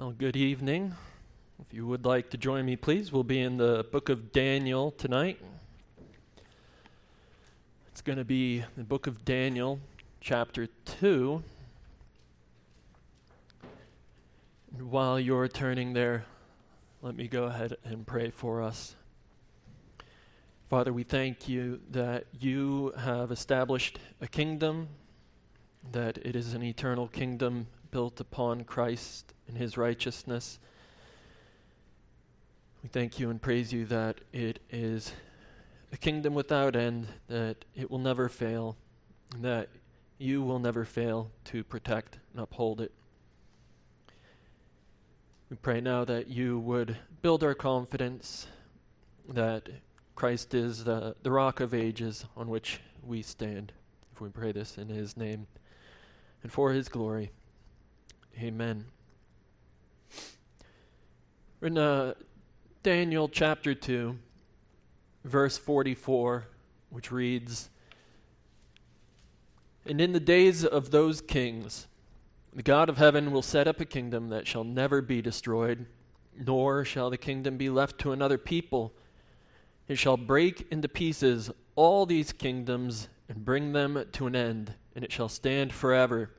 Well, good evening. If you would like to join me, please, we'll be in the book of Daniel tonight. It's going to be the book of Daniel, chapter 2. And while you're turning there, let me go ahead and pray for us. Father, we thank you that you have established a kingdom, that it is an eternal kingdom built upon Christ and his righteousness. We thank you and praise you that it is a kingdom without end, that it will never fail, that you will never fail to protect and uphold it. We pray now that you would build our confidence that Christ is the, the rock of ages on which we stand. If we pray this in his name and for his glory. Amen. In uh, Daniel chapter 2, verse 44, which reads And in the days of those kings, the God of heaven will set up a kingdom that shall never be destroyed, nor shall the kingdom be left to another people. It shall break into pieces all these kingdoms and bring them to an end, and it shall stand forever.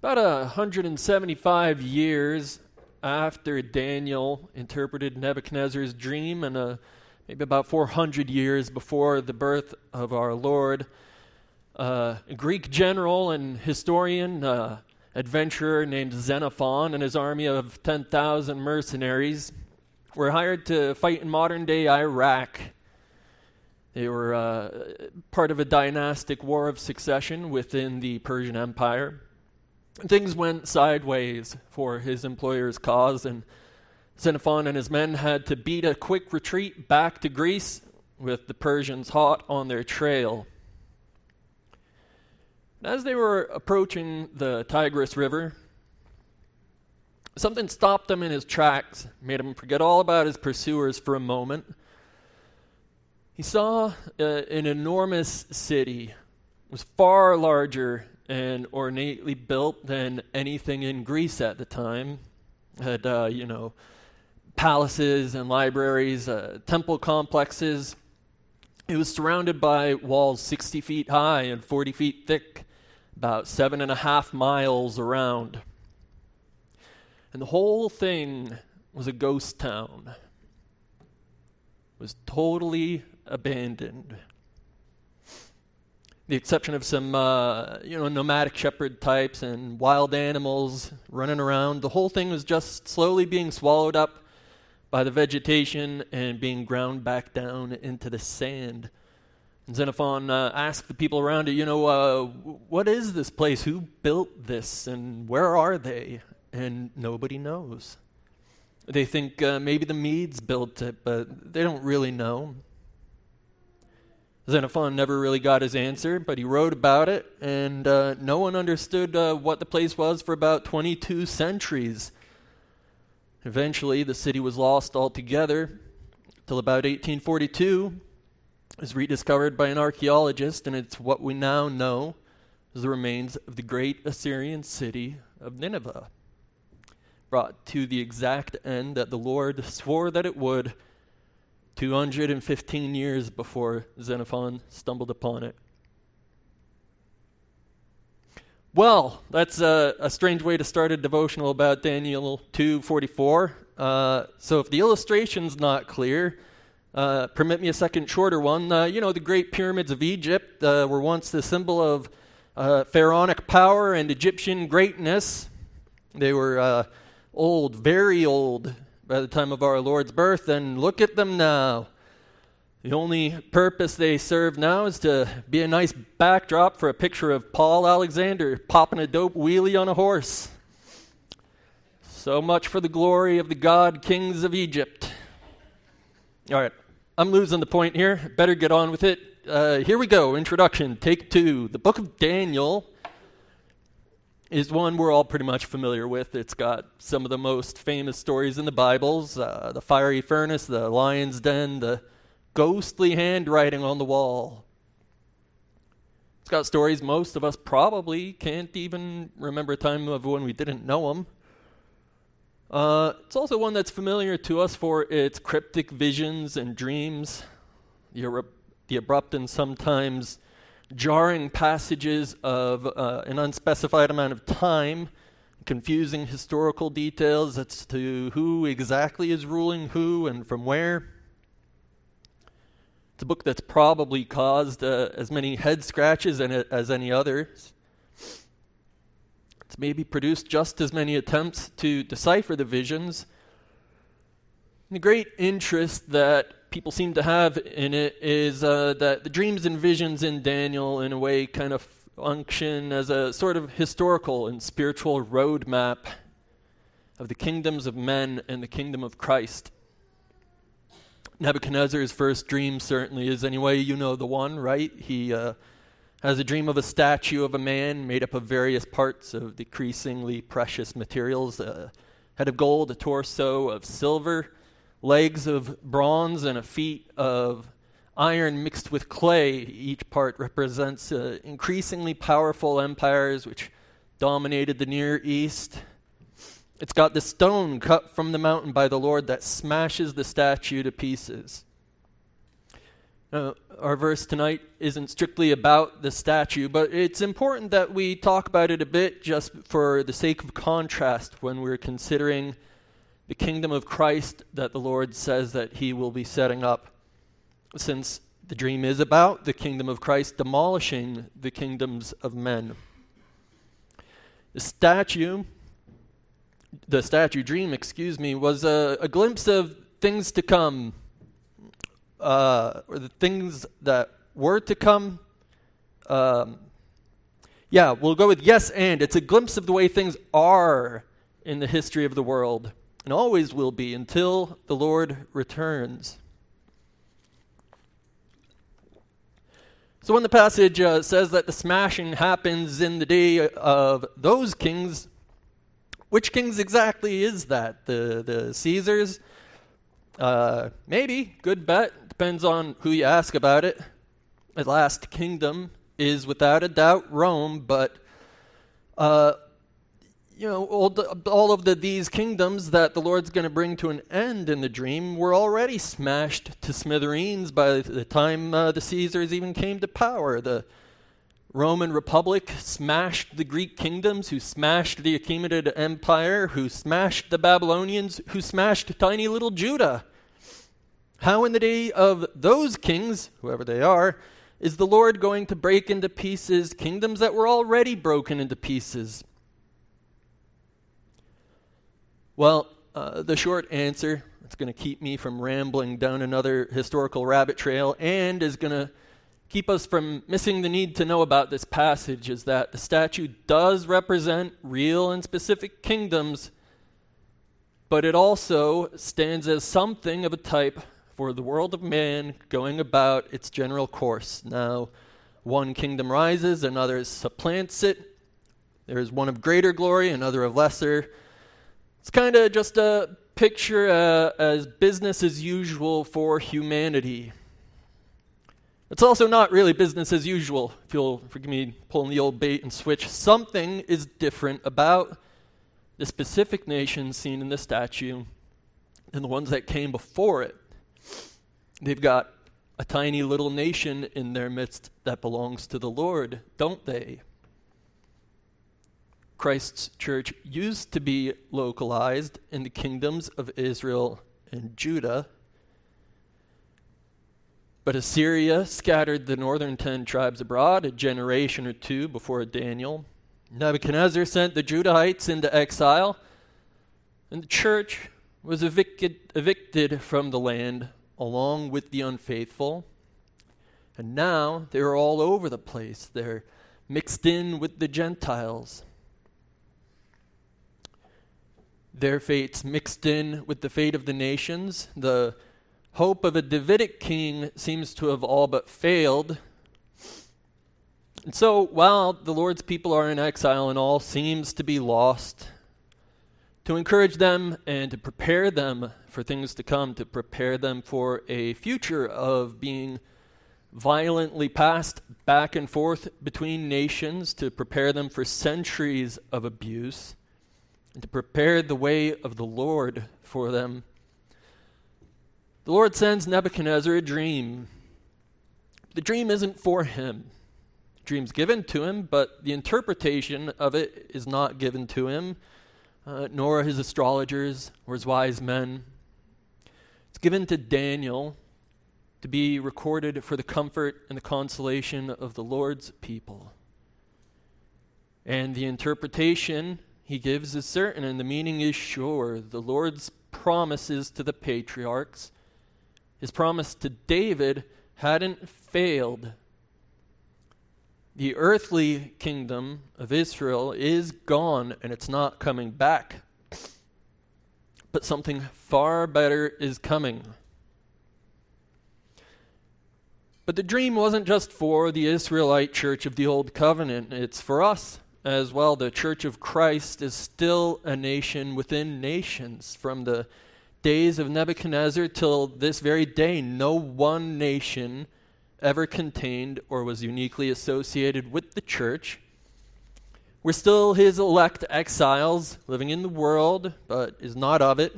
About 175 years after Daniel interpreted Nebuchadnezzar's dream, and uh, maybe about 400 years before the birth of our Lord, uh, a Greek general and historian, uh, adventurer named Xenophon, and his army of 10,000 mercenaries were hired to fight in modern day Iraq. They were uh, part of a dynastic war of succession within the Persian Empire things went sideways for his employer's cause, and Xenophon and his men had to beat a quick retreat back to Greece with the Persians hot on their trail. As they were approaching the Tigris River, something stopped him in his tracks, made him forget all about his pursuers for a moment. He saw uh, an enormous city. It was far larger and ornately built than anything in Greece at the time. Had, uh, you know, palaces and libraries, uh, temple complexes. It was surrounded by walls 60 feet high and 40 feet thick, about seven and a half miles around. And the whole thing was a ghost town. It was totally abandoned the exception of some uh, you know nomadic shepherd types and wild animals running around. The whole thing was just slowly being swallowed up by the vegetation and being ground back down into the sand. And Xenophon uh, asked the people around it, you know, uh, what is this place? Who built this? And where are they? And nobody knows. They think uh, maybe the Medes built it, but they don't really know. Xenophon never really got his answer, but he wrote about it, and uh, no one understood uh, what the place was for about 22 centuries. Eventually, the city was lost altogether till about 1842. It was rediscovered by an archaeologist, and it's what we now know as the remains of the great Assyrian city of Nineveh, brought to the exact end that the Lord swore that it would 215 years before Xenophon stumbled upon it. Well, that's a, a, strange way to start a devotional about Daniel 2:44. Uh, so, if the illustration's not clear, uh, permit me a second shorter one. Uh, you know, the Great Pyramids of Egypt uh, were once the symbol of uh, pharaonic power and Egyptian greatness. They were uh, old, very old, by the time of our Lord's birth, and look at them now. The only purpose they serve now is to be a nice backdrop for a picture of Paul Alexander popping a dope wheelie on a horse. So much for the glory of the god kings of Egypt. All right, I'm losing the point here. Better get on with it. Uh, here we go. Introduction, take two. The book of Daniel is one we're all pretty much familiar with. It's got some of the most famous stories in the Bibles uh, the fiery furnace, the lion's den, the ghostly handwriting on the wall. It's got stories most of us probably can't even remember a time of when we didn't know them. Uh, it's also one that's familiar to us for its cryptic visions and dreams, the, the abrupt and sometimes jarring passages of uh, an unspecified amount of time, confusing historical details as to who exactly is ruling who and from where. It's a book that's probably caused uh, as many head scratches it, as any others. It's maybe produced just as many attempts to decipher the visions. And the great interest that people seem to have in it is uh, that the dreams and visions in Daniel, in a way, kind of function as a sort of historical and spiritual roadmap of the kingdoms of men and the kingdom of Christ. Nebuchadnezzar's first dream certainly is, anyway, you know the one, right? He uh, has a dream of a statue of a man made up of various parts of decreasingly precious materials a head of gold, a torso of silver, legs of bronze, and a feet of iron mixed with clay. Each part represents uh, increasingly powerful empires which dominated the Near East. It's got the stone cut from the mountain by the Lord that smashes the statue to pieces. Uh, our verse tonight isn't strictly about the statue, but it's important that we talk about it a bit just for the sake of contrast when we're considering the kingdom of Christ that the Lord says that he will be setting up. Since the dream is about the kingdom of Christ demolishing the kingdoms of men. The statue the statue dream, excuse me, was a, a glimpse of things to come, uh, or the things that were to come. Um, yeah, we'll go with yes and. It's a glimpse of the way things are in the history of the world, and always will be until the Lord returns. So, when the passage uh, says that the smashing happens in the day of those kings, which kings exactly is that? The the Caesars? Uh, maybe. Good bet. Depends on who you ask about it. The last kingdom is without a doubt Rome, but uh, you know, all, the, all of the, these kingdoms that the Lord's going to bring to an end in the dream were already smashed to smithereens by the time uh, the Caesars even came to power. The Roman Republic smashed the Greek kingdoms, who smashed the Achaemenid Empire, who smashed the Babylonians, who smashed tiny little Judah. How, in the day of those kings, whoever they are, is the Lord going to break into pieces kingdoms that were already broken into pieces? Well, uh, the short answer, it's going to keep me from rambling down another historical rabbit trail and is going to keep us from missing the need to know about this passage is that the statue does represent real and specific kingdoms, but it also stands as something of a type for the world of man going about its general course. Now, one kingdom rises, another supplants it. There is one of greater glory, another of lesser. It's kind of just a picture uh, as business as usual for humanity. It's also not really business as usual, if you'll forgive me pulling the old bait and switch. Something is different about the specific nation seen in the statue than the ones that came before it. They've got a tiny little nation in their midst that belongs to the Lord, don't they? Christ's church used to be localized in the kingdoms of Israel and Judah but Assyria scattered the northern ten tribes abroad a generation or two before Daniel. Nebuchadnezzar sent the Judahites into exile, and the church was evicted, evicted from the land along with the unfaithful. And now they're all over the place. They're mixed in with the Gentiles. Their fate's mixed in with the fate of the nations. The hope of a Davidic king seems to have all but failed. And so, while the Lord's people are in exile and all seems to be lost, to encourage them and to prepare them for things to come, to prepare them for a future of being violently passed back and forth between nations to prepare them for centuries of abuse and to prepare the way of the Lord for them. The Lord sends Nebuchadnezzar a dream. The dream isn't for him. The dream's given to him, but the interpretation of it is not given to him, uh, nor his astrologers or his wise men. It's given to Daniel to be recorded for the comfort and the consolation of the Lord's people. And the interpretation he gives is certain, and the meaning is sure. The Lord's promises to the patriarchs, his promise to David, hadn't failed. The earthly kingdom of Israel is gone, and it's not coming back. But something far better is coming. But the dream wasn't just for the Israelite church of the Old Covenant, it's for us as well. The church of Christ is still a nation within nations. From the days of Nebuchadnezzar till this very day, no one nation ever contained or was uniquely associated with the church. We're still his elect exiles living in the world, but is not of it.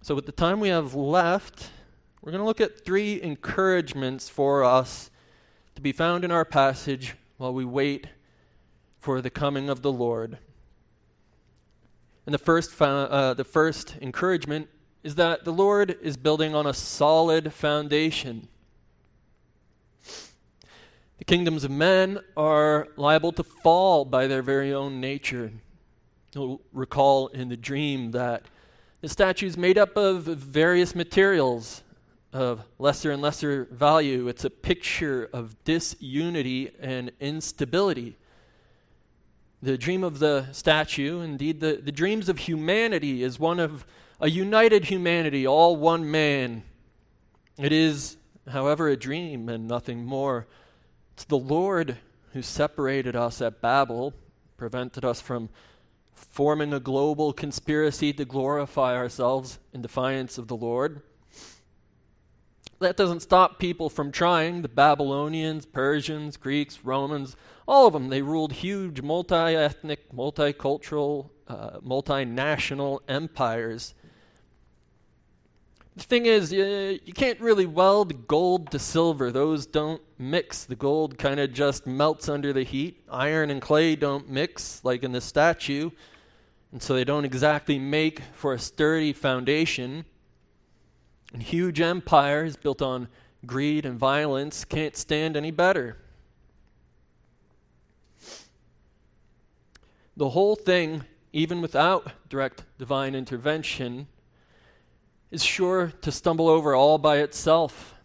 So, with the time we have left, we're going to look at three encouragements for us to be found in our passage while we wait for the coming of the Lord. And the first, uh, the first encouragement is that the Lord is building on a solid foundation. The kingdoms of men are liable to fall by their very own nature. You'll recall in the dream that the statue is made up of various materials of lesser and lesser value. It's a picture of disunity and instability. The dream of the statue, indeed, the, the dreams of humanity, is one of a united humanity, all one man. It is, however, a dream and nothing more. It's the Lord who separated us at Babel, prevented us from forming a global conspiracy to glorify ourselves in defiance of the Lord. That doesn't stop people from trying. The Babylonians, Persians, Greeks, Romans, all of them, they ruled huge multi ethnic, multicultural, uh, multinational empires. The thing is, you, you can't really weld gold to silver. Those don't mix. The gold kind of just melts under the heat. Iron and clay don't mix, like in the statue, and so they don't exactly make for a sturdy foundation. And huge empires built on greed and violence can't stand any better. The whole thing, even without direct divine intervention, is sure to stumble over all by itself.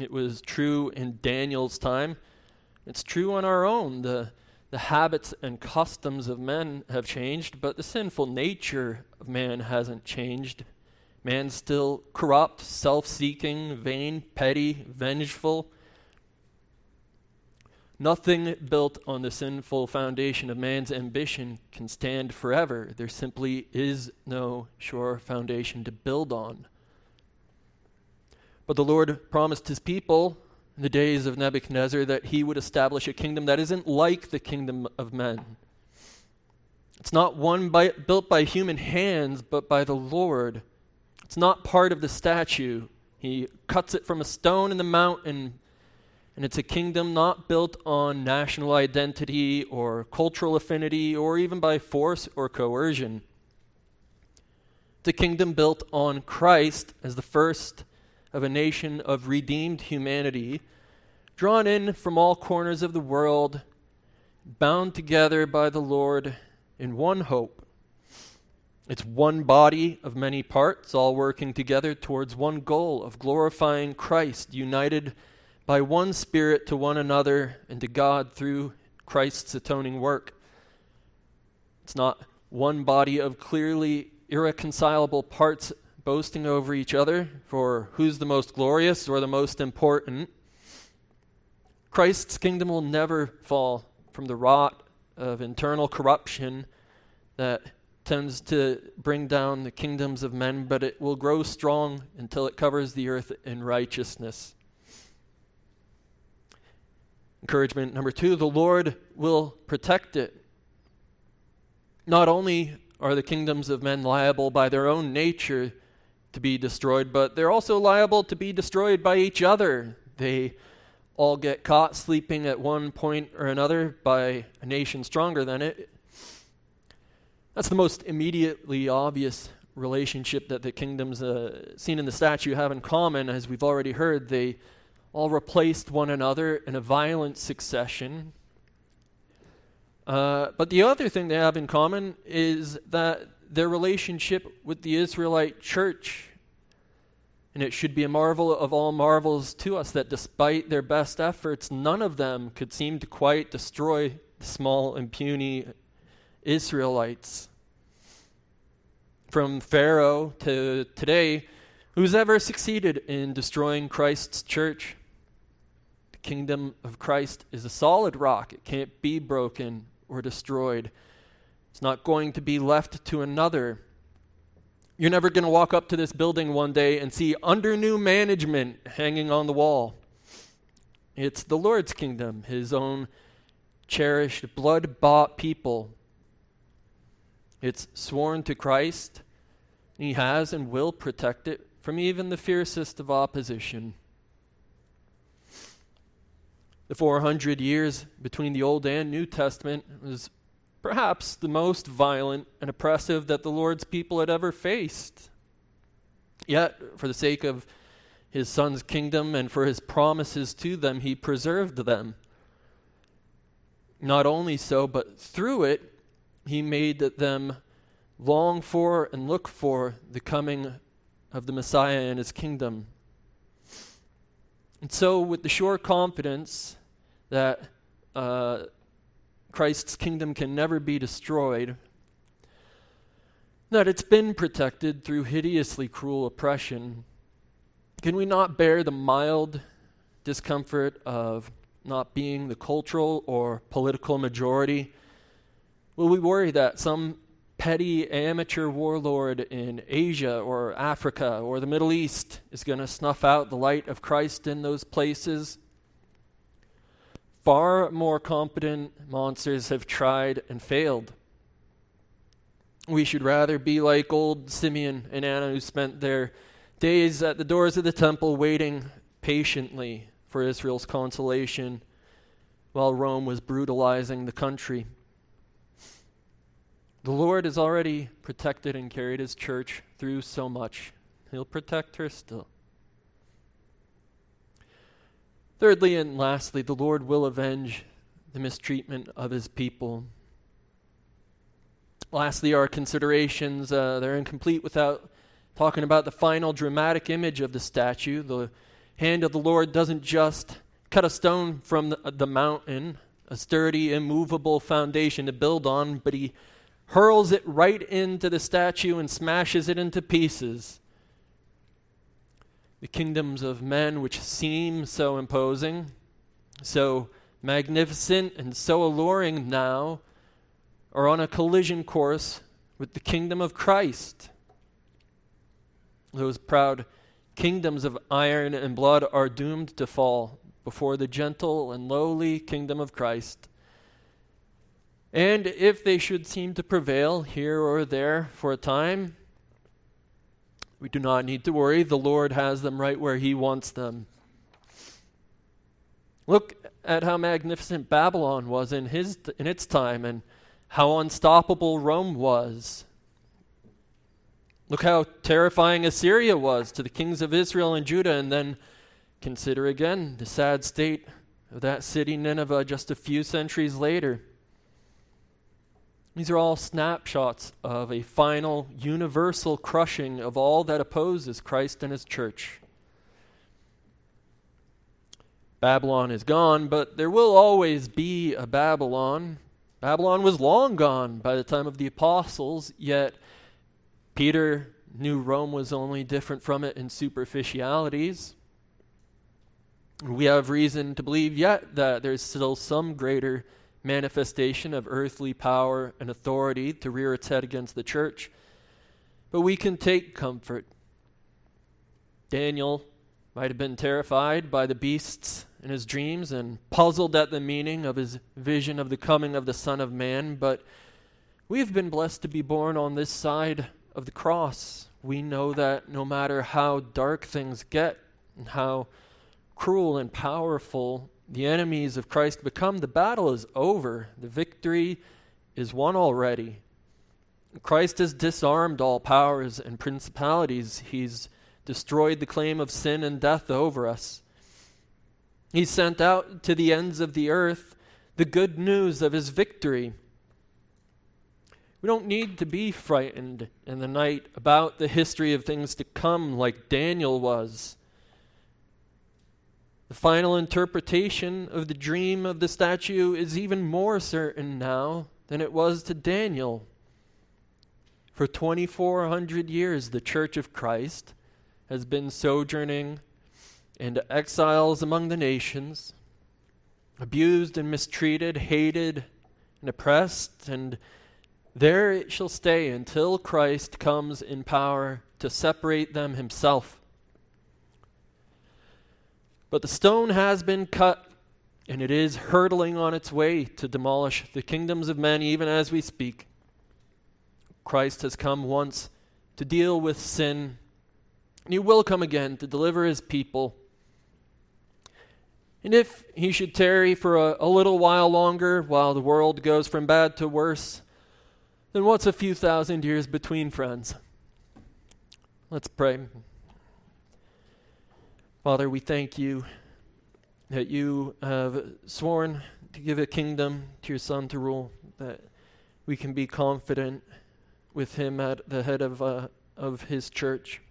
It was true in Daniel's time. It's true on our own. The, the habits and customs of men have changed, but the sinful nature of man hasn't changed. Man's still corrupt, self seeking, vain, petty, vengeful. Nothing built on the sinful foundation of man's ambition can stand forever. There simply is no sure foundation to build on. But the Lord promised his people in the days of Nebuchadnezzar that he would establish a kingdom that isn't like the kingdom of men. It's not one by, built by human hands, but by the Lord. It's not part of the statue. He cuts it from a stone in the mountain, and it's a kingdom not built on national identity or cultural affinity or even by force or coercion. It's a kingdom built on Christ as the first of a nation of redeemed humanity, drawn in from all corners of the world, bound together by the Lord in one hope it's one body of many parts, all working together towards one goal of glorifying Christ, united by one Spirit to one another and to God through Christ's atoning work. It's not one body of clearly irreconcilable parts boasting over each other for who's the most glorious or the most important. Christ's kingdom will never fall from the rot of internal corruption that tends to bring down the kingdoms of men, but it will grow strong until it covers the earth in righteousness. Encouragement number two the Lord will protect it. Not only are the kingdoms of men liable by their own nature to be destroyed, but they're also liable to be destroyed by each other. They all get caught sleeping at one point or another by a nation stronger than it. That's the most immediately obvious relationship that the kingdoms uh, seen in the statue have in common. As we've already heard, they all replaced one another in a violent succession. Uh, but the other thing they have in common is that their relationship with the Israelite church. And it should be a marvel of all marvels to us that despite their best efforts, none of them could seem to quite destroy the small and puny Israelites. From Pharaoh to today, who's ever succeeded in destroying Christ's church? The kingdom of Christ is a solid rock, it can't be broken or destroyed. It's not going to be left to another. You're never going to walk up to this building one day and see under new management hanging on the wall. It's the Lord's kingdom, His own cherished, blood bought people. It's sworn to Christ. He has and will protect it from even the fiercest of opposition. The 400 years between the Old and New Testament was perhaps the most violent and oppressive that the Lord's people had ever faced. Yet, for the sake of his son's kingdom and for his promises to them, he preserved them. Not only so, but through it, he made them long for and look for the coming of the Messiah and his kingdom. And so, with the sure confidence that uh, Christ's kingdom can never be destroyed, that it's been protected through hideously cruel oppression, can we not bear the mild discomfort of not being the cultural or political majority? Will we worry that some petty amateur warlord in Asia or Africa or the Middle East is going to snuff out the light of Christ in those places? Far more competent monsters have tried and failed. We should rather be like old Simeon and Anna, who spent their days at the doors of the temple waiting patiently for Israel's consolation while Rome was brutalizing the country. The Lord has already protected and carried his church through so much. He'll protect her still. Thirdly and lastly, the Lord will avenge the mistreatment of his people. Lastly, our considerations, uh, they're incomplete without talking about the final dramatic image of the statue. The hand of the Lord doesn't just cut a stone from the, the mountain, a sturdy, immovable foundation to build on, but he hurls it right into the statue and smashes it into pieces the kingdoms of men, which seem so imposing, so magnificent, and so alluring now, are on a collision course with the kingdom of Christ. Those proud kingdoms of iron and blood are doomed to fall before the gentle and lowly kingdom of Christ. And if they should seem to prevail here or there for a time, we do not need to worry. The Lord has them right where He wants them. Look at how magnificent Babylon was in, his, in its time and how unstoppable Rome was. Look how terrifying Assyria was to the kings of Israel and Judah, and then consider again the sad state of that city, Nineveh, just a few centuries later. These are all snapshots of a final, universal crushing of all that opposes Christ and his church. Babylon is gone, but there will always be a Babylon. Babylon was long gone by the time of the apostles, yet Peter knew Rome was only different from it in superficialities. We have reason to believe yet that there's still some greater manifestation of earthly power and authority to rear its head against the church. But we can take comfort. Daniel might have been terrified by the beasts in his dreams and puzzled at the meaning of his vision of the coming of the Son of Man, but we have been blessed to be born on this side of the cross. We know that no matter how dark things get and how cruel and powerful the enemies of Christ become, the battle is over. The victory is won already. Christ has disarmed all powers and principalities. He's destroyed the claim of sin and death over us. He sent out to the ends of the earth the good news of his victory. We don't need to be frightened in the night about the history of things to come like Daniel was. The final interpretation of the dream of the statue is even more certain now than it was to Daniel. For 2,400 years, the Church of Christ has been sojourning and exiles among the nations, abused and mistreated, hated and oppressed, and there it shall stay until Christ comes in power to separate them himself. But the stone has been cut, and it is hurtling on its way to demolish the kingdoms of men even as we speak. Christ has come once to deal with sin, and he will come again to deliver his people and if he should tarry for a, a, little while longer while the world goes from bad to worse, then what's a few thousand years between friends? Let's pray. Father, we thank you that you have sworn to give a kingdom to your Son to rule, that we can be confident with him at the head of, uh, of his church.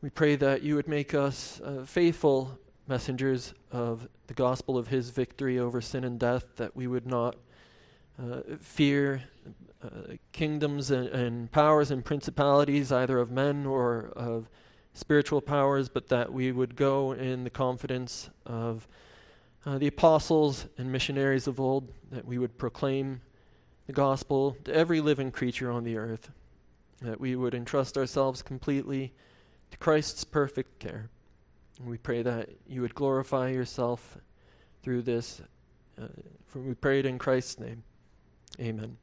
We pray that you would make us uh, faithful messengers of the gospel of his victory over sin and death, that we would not uh, fear uh, kingdoms and, and, powers and principalities, either of men or of spiritual powers, but that we would go in the confidence of uh, the apostles and missionaries of old, that we would proclaim the gospel to every living creature on the earth, that we would entrust ourselves completely to Christ's perfect care. And we pray that you would glorify yourself through this. Uh, for we pray it in Christ's name. Amen.